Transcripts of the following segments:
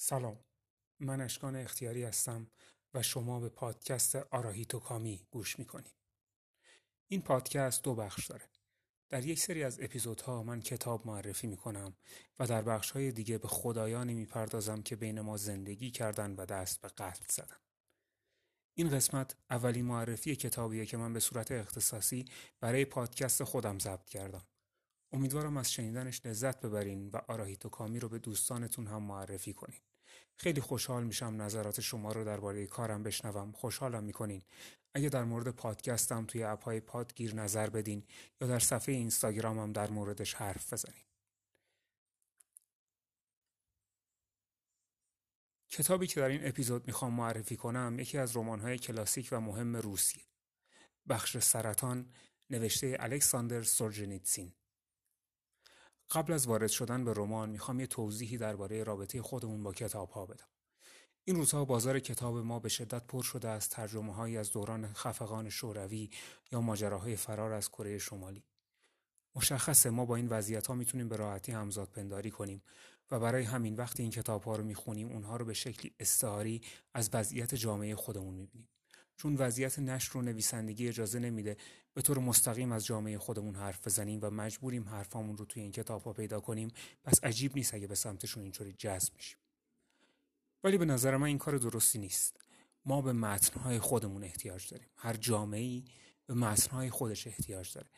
سلام. من اشکان اختیاری هستم و شما به پادکست آراهیتو کامی گوش می‌کنید. این پادکست دو بخش داره. در یک سری از اپیزودها من کتاب معرفی می‌کنم و در بخشهای دیگه به خدایانی می‌پردازم که بین ما زندگی کردن و دست به قتل زدن. این قسمت اولین معرفی کتابیه که من به صورت اختصاصی برای پادکست خودم ضبط کردم. امیدوارم از شنیدنش لذت ببرین و آراهیتو کامی رو به دوستانتون هم معرفی کنین. خیلی خوشحال میشم نظرات شما رو درباره کارم بشنوم. خوشحالم می‌کنین. اگه در مورد پادکستم توی اپهای پادگیر نظر بدین یا در صفحه اینستاگرامم در موردش حرف بزنین. کتابی که در این اپیزود می‌خوام معرفی کنم یکی از رمان‌های کلاسیک و مهم روسیه. بخش سرطان نوشته الکساندر سورجنیتسین قبل از وارد شدن به رمان می‌خوام یه توضیحی درباره رابطه خودمون با کتاب ها بدم. این روزها بازار کتاب ما به شدت پر شده از ترجمه هایی از دوران خفقان شوروی یا ماجراهای فرار از کره شمالی. مشخصه ما با این وضعیت ها می‌تونیم به راحتی همزاد پنداری کنیم و برای همین وقتی این کتاب ها رو می‌خونیم اونها رو به شکلی استعاری از وضعیت جامعه خودمون می‌بینیم. چون وضعیت نشر و نویسندگی اجازه نمیده به طور مستقیم از جامعه خودمون حرف بزنیم و مجبوریم حرفامون رو توی این کتاب ها پیدا کنیم. پس عجیب نیست اگه به سمتشون اینطوری جذب میشیم. ولی به نظر من این کار درستی نیست. ما به متنهای خودمون احتیاج داریم. هر جامعه به متنهای خودش احتیاج داره.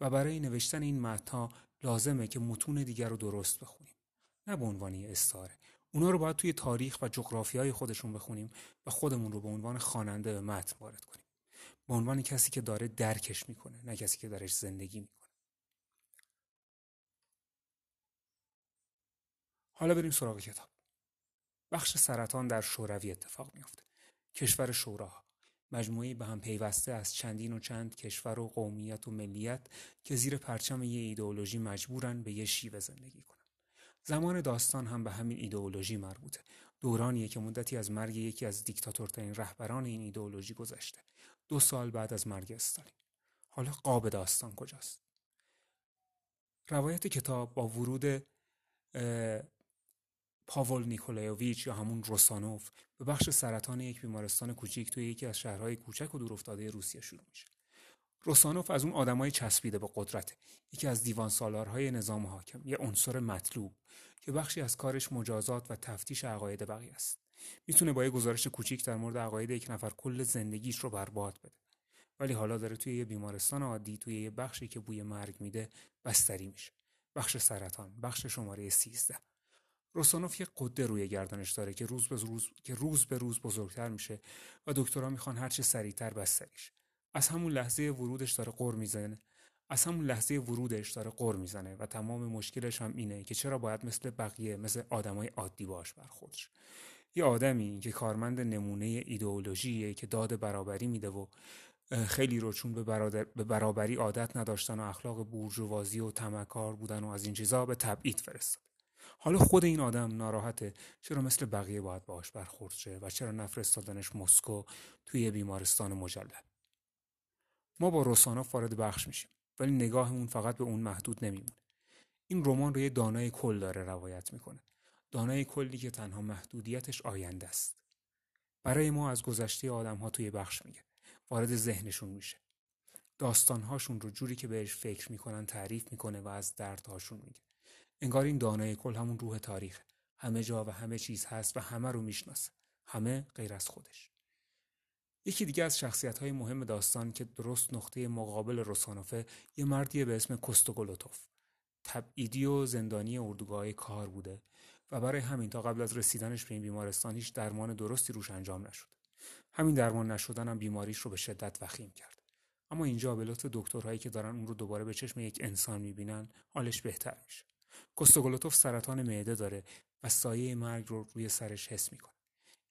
و برای نوشتن این متنها لازمه که متون دیگر رو درست بخونیم. نه به عنوان استاره اونا رو باید توی تاریخ و های خودشون بخونیم و خودمون رو به عنوان خواننده به متن وارد کنیم. به عنوان کسی که داره درکش می‌کنه نه کسی که درش زندگی می‌کنه. حالا بریم سراغ کتاب. بخش سرطان در شوروی اتفاق میافته. کشور شوراها مجموعی به هم پیوسته از چندین و چند کشور و قومیت و ملیت که زیر پرچم یه ایدئولوژی مجبورن به یه شیوه زندگی کنن. زمان داستان هم به همین ایدئولوژی مربوطه. دورانیه که مدتی از مرگ یکی از دیکتاتورترین رهبران این ایدئولوژی گذشته. دو سال بعد از مرگ استالین. حالا قاب داستان کجاست؟ روایت کتاب با ورود پاول نیکولایوویچ یا همون روسانوف به بخش سرطان یک بیمارستان کوچیک توی یکی از شهرهای کوچک و دورافتاده روسیه شروع میشه. روسانوف از اون آدمای چسبیده به قدرت. یکی از دیوان سالارهای نظام حاکم یه عنصر مطلوب که بخشی از کارش مجازات و تفتیش عقاید بقیه است. می‌تونه با یه گزارش کوچیک در مورد عقاید یک نفر کل زندگیش رو برباد بده. ولی حالا داره توی یه بیمارستان عادی توی یه بخشی که بوی مرگ میده بستری میشه. بخش سرطان بخش شماره 13 روسانوف یه قده روی گردنش داره که روز به روز که روز به روز بزرگتر میشه و دکترها می‌خوان هر چه سریعتر بستریش. از همون لحظه ورودش داره قر می‌زنه. از همون لحظه ورودش داره قر می‌زنه و تمام مشکلش هم اینه که چرا باید مثل بقیه مثل آدمای عادی باش برخودش یه آدمی که کارمند نمونه ایدئولوژیه که داد برابری میده و خیلی رو چون به, به برابری عادت نداشتن و اخلاق بورژوازی و تمکار بودن و از این چیزا به تبعید فرستاد حالا خود این آدم ناراحته چرا مثل بقیه باید باش برخورد شه و چرا نفرستادنش مسکو توی بیمارستان مجلل؟ ما با روسانوف وارد بخش میشیم ولی نگاهمون فقط به اون محدود نمیمونه. این رمان رو یه دانای کل داره روایت می‌کنه. دانای کلی که تنها محدودیتش آینده است. برای ما از گذشته آدم ها توی بخش میگه. وارد ذهنشون میشه. داستانهاشون رو جوری که بهش فکر می‌کنن تعریف می‌کنه و از دردهاشون میگه. انگار این دانای کل همون روح تاریخه. همه جا و همه چیز هست و همه رو می‌شناسه. همه غیر از خودش. یکی دیگه از شخصیت های مهم داستان که درست نقطه مقابل روسانوفه یه مردیه به اسم کوستوگولوتوف. تبعیدی و زندانی اردوگاه کار بوده و برای همین تا قبل از رسیدنش به این بیمارستان هیچ درمان درستی روش انجام نشد. همین درمان نشدن هم بیماریش رو به شدت وخیم کرد. اما اینجا به لطف دکترهایی که دارن اون رو دوباره به چشم یک انسان می‌بینن حالش بهتر میشه. کوستوگولوتوف سرطان معده داره و سایه مرگ رو روی سرش حس می‌کنه.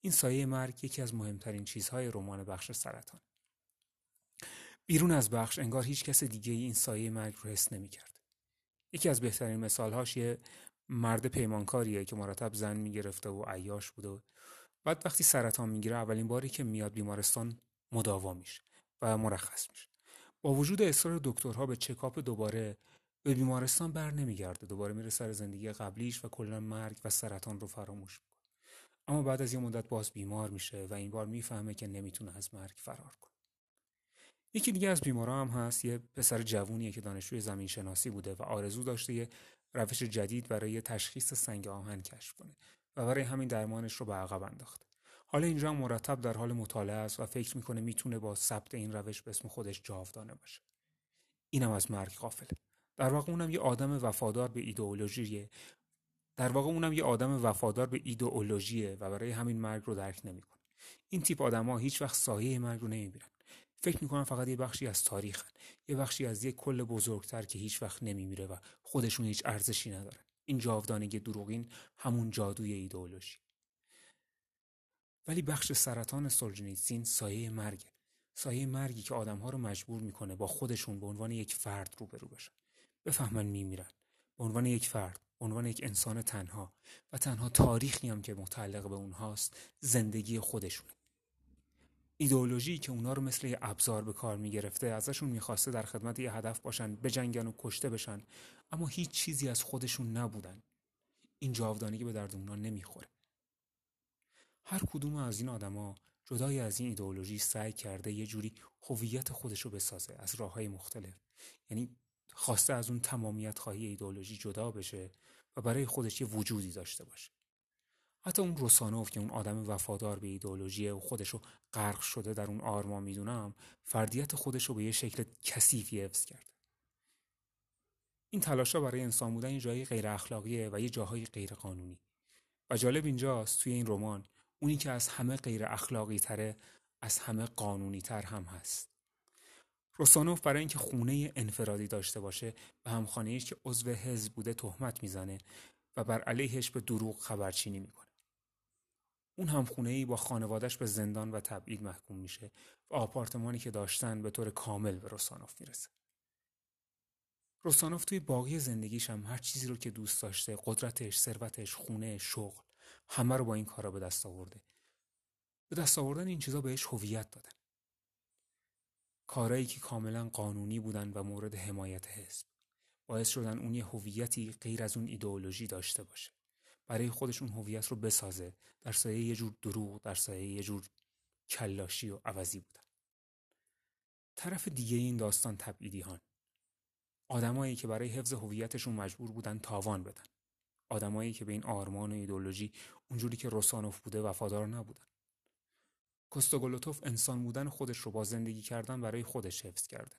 این سایه مرگ یکی از مهمترین چیزهای رمان بخش سرطان. بیرون از بخش انگار هیچ کس دیگه این سایه مرگ رو حس نمی‌کرد. یکی از بهترین مثالهاش یه مرد پیمانکاریه که مرتب زن می‌گرفته و عیاش بوده. بعد وقتی سرطان می‌گیره اولین باری که میاد بیمارستان مداوا میشه و مرخص میشه. با وجود اصرار دکترها به چکاپ دوباره به بیمارستان بر نمیگرده. دوباره میره سر زندگی قبلیش و کلا مرگ و سرطان رو فراموش اما بعد از یه مدت باز بیمار میشه و این بار می‌فهمه که نمی‌تونه از مرگ فرار کنه. یکی دیگه از بیمارا هم هست. یه پسر جوونیه که دانشجوی زمین شناسی بوده و آرزو داشته یه روش جدید برای تشخیص سنگ آهن کشف کنه و برای همین درمانش رو به عقب انداخته. حالا اینجا مرتب در حال مطالعه است و فکر می‌کنه می‌تونه با ثبت این روش به اسم خودش جاودانه باشه. اینم از مرگ غافله. در واقع اونم یه آدم وفادار به ایدئولوژیه در واقع اونم یه آدم وفادار به ایدئولوژیه و برای همین مرگ رو درک نمی‌کنه. این تیپ آدما هیچ وقت سایه مرگ رو نمی‌بینن. فکر می‌کنن فقط یه بخشی از تاریخن. یه بخشی از یه کل بزرگتر که هیچ وقت نمیمیره و خودشون هیچ ارزشی ندارن. این جاودانگی دروغین همون جادوی ایدئولوژی. ولی بخش سرطان سولجنیتسین سایه مرگه. سایه مرگی که آدمها رو مجبور می‌کنه با خودشون به عنوان یک فرد روبرو بشن. بفهمن میمیرن. به عنوان یک فرد. عنوان یک انسان تنها و تنها تاریخی هم که متعلق به اونهاست زندگی خودشونه. ایدئولوژی که اونا رو مثل یه ابزار به کار می‌گرفته ازشون می‌خواسته در خدمت یه هدف باشن بجنگن و کشته بشن اما هیچ چیزی از خودشون نبودن. این جاودانگی به درد اونا نمی‌خوره. هر کدوم از این آدما جدای از این ایدئولوژی سعی کرده یه جوری هویت خودش رو بسازه از راه های مختلف. یعنی خواسته از اون تمامیت خواهی ایدئولوژی جدا بشه و برای خودش یه وجودی داشته باشه. حتی اون روسانوف که اون آدم وفادار به ایدئولوژی و خودش رو غرق شده در اون آرما می‌دونم فردیت خودش رو به یه شکل کثیفی حفظ کرده. این تلاشا برای انسان بودن یه جایی غیر اخلاقیه و یه جاهای غیر قانونی و جالب اینجاست توی این رمان اونی که از همه غیر اخلاقی تره از همه قانونی تر هم هست. روسانوف برای اینکه خونه انفرادی داشته باشه به همخانه‌ایش که عضو حزب بوده تهمت می‌زنه و بر علیهش به دروغ خبرچینی می‌کنه. اون هم خونه ای با خانوادش به زندان و تبعید محکوم میشه و آپارتمانی که داشتن به طور کامل به روسانوف می‌رسه. روسانوف توی باقی زندگیش هم هر چیزی رو که دوست داشته قدرتش، ثروتش، خونه، شغل همه رو با این کارا به دست آورده. به دست آوردن این چیزا بهش هویت دادن. کارایی که کاملا قانونی بودن و مورد حمایت حزب. باعث شدن اون یه هویتی غیر از اون ایدئولوژی داشته باشه. برای خودش اون هویت رو بسازه. در سایه یه جور دروغ در سایه یه جور کلاشی و عوضی بودن. طرف دیگه این داستان تبعیدی هان آدمایی که برای حفظ هویتشون مجبور بودن تاوان بدن. آدمایی که به این آرمان و ایدولوژی اونجوری که روسانوف بوده وفادار نبودن. کوستوگولوتوف انسان بودن خودش رو با زندگی کردن برای خودش حفظ کرده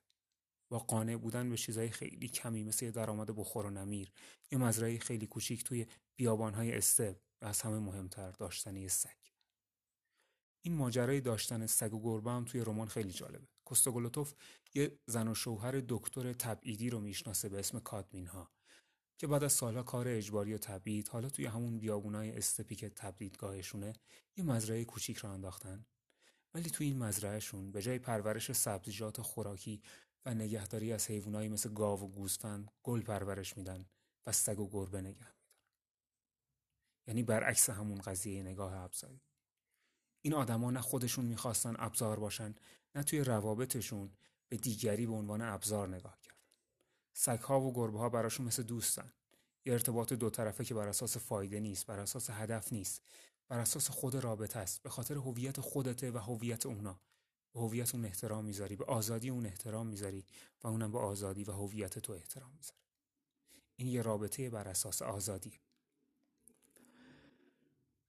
با قانع بودن به چیزای خیلی کمی مثل درآمد بخور و نمیر یه مزرعه خیلی کوچیک توی بیابانهای استپ و از همه مهمتر داشتن یه سگ. این ماجرای داشتن سگ و گربه هم توی رمان خیلی جالبه. کوستوگولوتوف یه زن و شوهر دکتر تبعیدی رو می‌شناسه به اسم کادمین ها که بعد از سالها کار اجباری و تبعید حالا توی همون بیابونای استپی که تبعیدگاهشونه یه مزرعه کوچیک رو انداختن ولی توی این مزرعهشون به جای پرورش سبزیجات خوراکی و نگهداری از حیوانایی مثل گاو و گوسفند گل پرورش میدن و سگ و گربه نگه میدارن. یعنی برعکس همون قضیه نگاه ابزاری. این آدما نه خودشون می‌خواستن ابزار باشن نه توی روابطشون به دیگری به عنوان ابزار نگاه کردن. سگها و گربه ها براشون مثل دوستن. یه ارتباط دو طرفه که بر اساس فایده نیست بر اساس هدف نیست. بر اساس خود رابطه است. به خاطر هویت خودته و هویت اونا. به هویت اون احترام می‌ذاری. به آزادی اون احترام می‌ذاری و اونم به آزادی و هویت تو احترام می‌ذاره این یه رابطه بر اساس آزادی.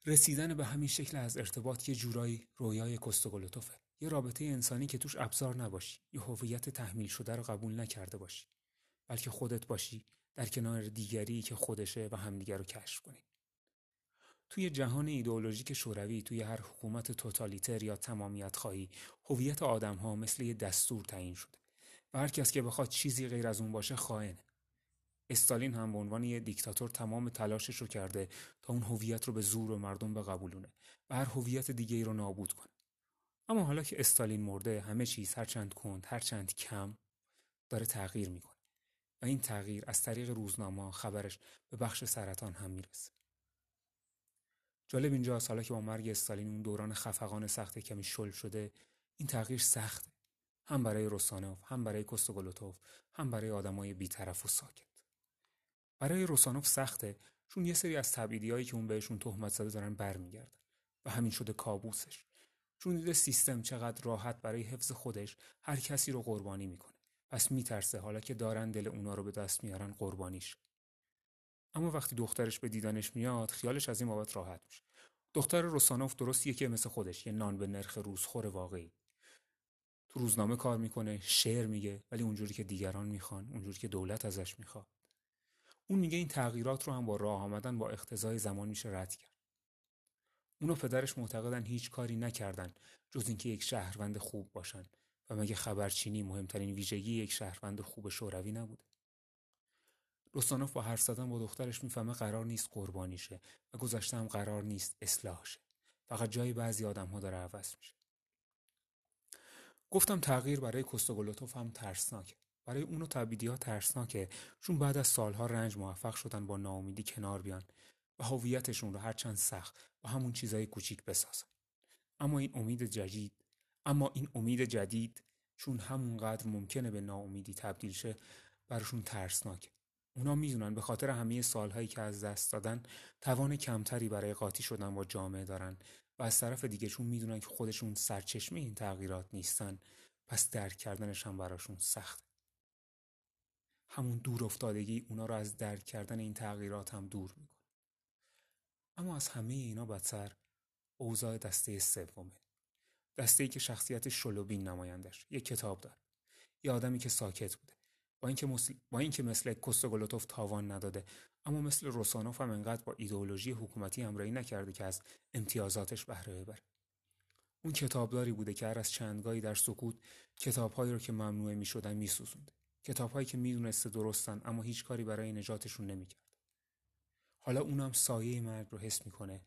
رسیدن به همین شکل از ارتباط یه جورایی رویای کستوگلوتوفه. یه رابطه انسانی که توش ابزار نباشی. یه هویت تحمیل شده رو قبول نکرده باشی. بلکه خودت باشی در کنار دیگری که خودشه و همدیگر رو کشف کنی. توی جهان ایدئولوژیک شوروی توی هر حکومت توتالیتر یا تمامیت خواهی هویت آدم ها مثل یه دستور تعیین شده و هر کس که بخواد چیزی غیر از اون باشه خائنه. استالین هم به عنوان یه دیکتاتور تمام تلاشش رو کرده تا اون هویت رو به زور و مردم بقبولونه و هر هویت دیگه ای رو نابود کنه. اما حالا که استالین مرده همه چیز هرچند کند هرچند کم داره تغییر می‌کنه. و این تغییر از طریق روزنامه خبرش به بخش سرطان هم می‌رسه. جالب اینجا حالا که با مرگ استالین اون دوران خفقان سخت کمی شل شده این تغییر سخته. هم برای روسانوف هم برای کوستوگولوتوف هم برای آدمای بیطرف و ساکت. برای روسانوف سخته چون یه سری از تبعیدیایی که اون بهشون تهمت زده دارن برمیگردن. و همین شده کابوسش. چون دیده سیستم چقدر راحت برای حفظ خودش هر کسی رو قربانی می‌کنه. پس میترسه حالا که دارن دل اونا رو به دست میارن قربانیش. اما وقتی دخترش به دیدنش میاد خیالش از این بابت راحت میشه. دختر روسانوف درستیه که مثل خودش یه نان به نرخ روزخور واقعی. تو روزنامه کار می‌کنه شعر میگه ولی اونجوری که دیگران می‌خوان اونجوری که دولت ازش می‌خواد. اون میگه این تغییرات رو هم با راه آمدن با اقتضای زمان میشه رد کرد. اونو پدرش معتقدن هیچ کاری نکردن جز اینکه یک شهروند خوب باشن. و مگه خبرچینی مهمترین ویژگی یک شهروند خوب شوروی نبوده؟ روستانوف با حرف زدن با دخترش می‌فهمه قرار نیست قربانی شه و گذشته هم قرار نیست اصلاح شه فقط جای بعضی آدم ها داره عوض میشه. گفتم تغییر برای کوستوگلوتوف هم ترسناکه. برای اونو تبیدی ها ترسناکه. چون بعد از سالها رنج موفق شدن با ناامیدی کنار بیان و هویتشون رو هرچند سخت با همون چیزای کوچیک بسازن. اما این امید جدید اما این امید جدید چون همونقدر ممکنه به ناامیدی تبدیل شه براشون ترسناکه. اونا می‌دونن به خاطر همه سالهایی که از دست دادن توان کمتری برای قاطی شدن با جامعه دارن و از طرف دیگه چون می‌دونن که خودشون سرچشمه این تغییرات نیستن پس درک کردنش هم براشون سخته. همون دور افتادگی اونا رو از درک کردن این تغییرات هم دور می‌کنه. اما از همه اینا بدتر اوضاع دسته سومه. دسته ای که شخصیت شلوبین نمایندش یه کتاب داره. یه آدمی که ساکت بوده. با اینکه مثل با اینکه مثل کوستوگلوتوف تاوان نداده اما مثل روسانوف هم انقدر با ایدئولوژی حکومتی همراهی نکرده که از امتیازاتش بهره ببره. اون کتابداری بوده که هر از چندگاهی در سکوت کتابهایی رو که ممنوعه می‌شدن میسوزونده. کتابهایی که می‌دونسته درستن اما هیچ کاری برای نجاتشون نمی‌کرد. حالا اونم سایه مرگ رو حس می‌کنه.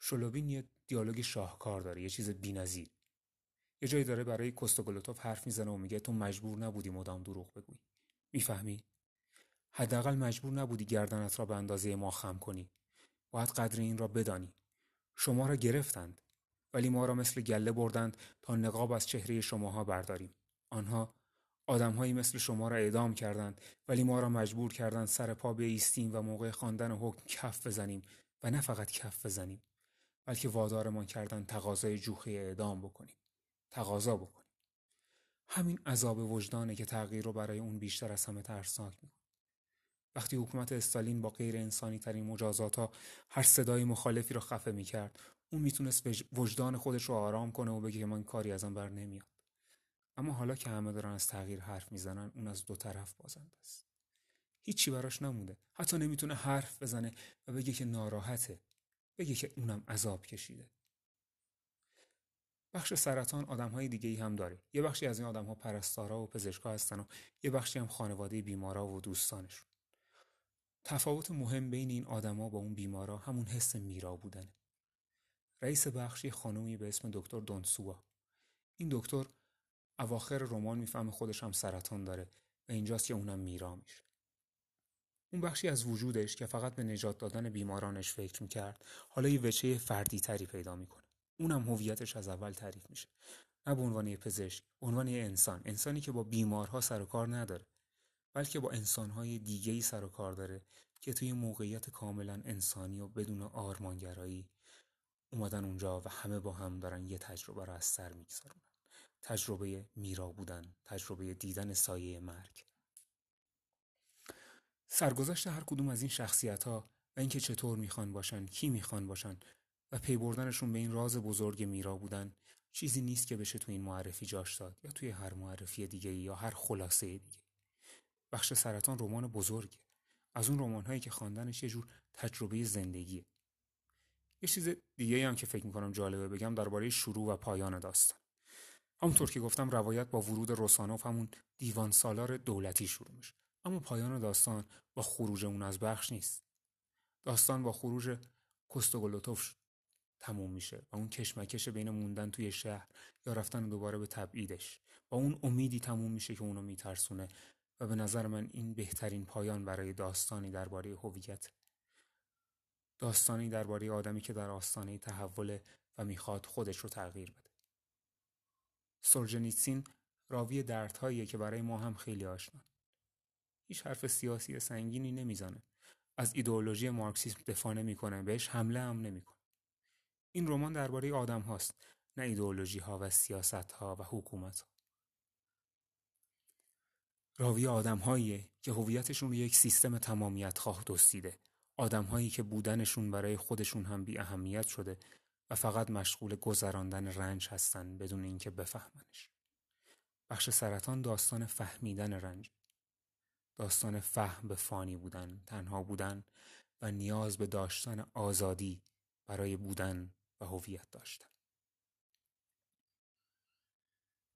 شلوبین یه دیالوگ شاهکار داره یه چیز بی‌نظیر. یه جایی داره برای کوستوگلوتوف حرف می‌زنه و میگه تو مجبور نبودی مدام دروغ بگویی. می‌فهمی؟ حداقل مجبور نبودی گردنت را به اندازه ما خم کنی. باید قدر این را بدانی. شما را گرفتند ولی ما را مثل گله بردند تا نقاب از چهره شماها برداریم. آنها آدمهایی مثل شما را اعدام کردند ولی ما را مجبور کردند سر پا بیستیم و موقع خواندن حکم کف بزنیم و نه فقط کف بزنیم بلکه وادارمان کردن تقاضای جوخه اعدام بکنیم. تقاضا بکنیم همین عذاب وجدانه که تغییر رو برای اون بیشتر از همه ترسناک می‌کنه. وقتی حکومت استالین با غیر انسانی ترین مجازات ها هر صدای مخالفی رو خفه می‌کرد اون می‌تونست وجدان خودش رو آرام کنه و بگه که من کاری ازم بر نمیاد. اما حالا که همه دارن از تغییر حرف می‌زنن اون از دو طرف بازنده است. هیچی براش نمونده. حتی نمی‌تونه حرف بزنه و بگه که ناراحته. بگه که اونم عذاب کشیده. بخش سرطان آدم های دیگه ای هم داره. یه بخشی از این آدم ها پرستارا و پزشکا هستن و یه بخشی هم خانواده بیمارا و دوستانشون. تفاوت مهم بین این آدما با اون بیمارا همون حس میرا بودنه. رئیس بخشی خانومی به اسم دکتر دونسوا. این دکتر اواخر رمان می‌فهمه خودش هم سرطان داره و اینجاست که اونم میرا میشه. اون بخشی از وجودش که فقط به نجات دادن بیمارانش فکر می‌کرد حالا یه وچه فردی تری پیدا می‌کنه. اونم هویتش از اول تعریف میشه. نه به عنوان پزشک به عنوان انسان. انسانی که با بیمارها سر و کار نداره بلکه با انسانهای دیگه ای سر و کار داره که توی موقعیت کاملا انسانی و بدون آرمانگرایی اومدن اونجا و همه با هم دارن یه تجربه رو از سر می‌گذارن. تجربه میرا بودن تجربه دیدن سایه مرگ. سرگذشت هر کدوم از این شخصیت ها و اینکه چطور می‌خوان باشن کی می‌خوان باشن و پی بردنشون به این راز بزرگ میرا بودن. چیزی نیست که بشه توی این معرفی جاش داد یا توی هر معرفی دیگه یا هر خلاصه دیگه. بخش سرطان رمان بزرگه. از اون رمان هایی که خواندنش یه جور تجربه زندگیه. یه چیز دیگه هم که فکر می‌کنم جالبه بگم درباره شروع و پایان داستان. همونطور که گفتم روایت با ورود روسانوف همون دیوان سالار دولتی شروع میشه. اما پایان داستان با خروج اون از بخش نیست. داستان با خروج کوستوگلوتوف تموم میشه و اون کشمکش بین موندن توی شهر یا رفتن دوباره به تبعیدش با اون امیدی تموم میشه که اونو میترسونه و به نظر من این بهترین پایان برای داستانی درباره هویت. داستانی درباره آدمی که در آستانه تحول و می‌خواد خودش رو تغییر بده. سولجنیتسین راوی دردهاییه که برای ما هم خیلی آشنا. هیچ حرف سیاسی سنگینی نمی‌زنه. از ایدئولوژی مارکسیسم دفاع نمی‌کنه بهش حمله هم نمی‌کنه. این رمان درباره آدم هاست نه ایدئولوژی ها و سیاست ها و حکومت ها. راوی آدمهایی که هویتشون رو یک سیستم تمامیت خواه دستیده آدمهایی که بودنشون برای خودشون هم بی اهمیت شده و فقط مشغول گذراندن رنج هستن بدون اینکه بفهمنش بخش سرطان داستان فهمیدن رنج داستان فهم به فانی بودن تنها بودن و نیاز به داشتن آزادی برای بودن و هویت داشتن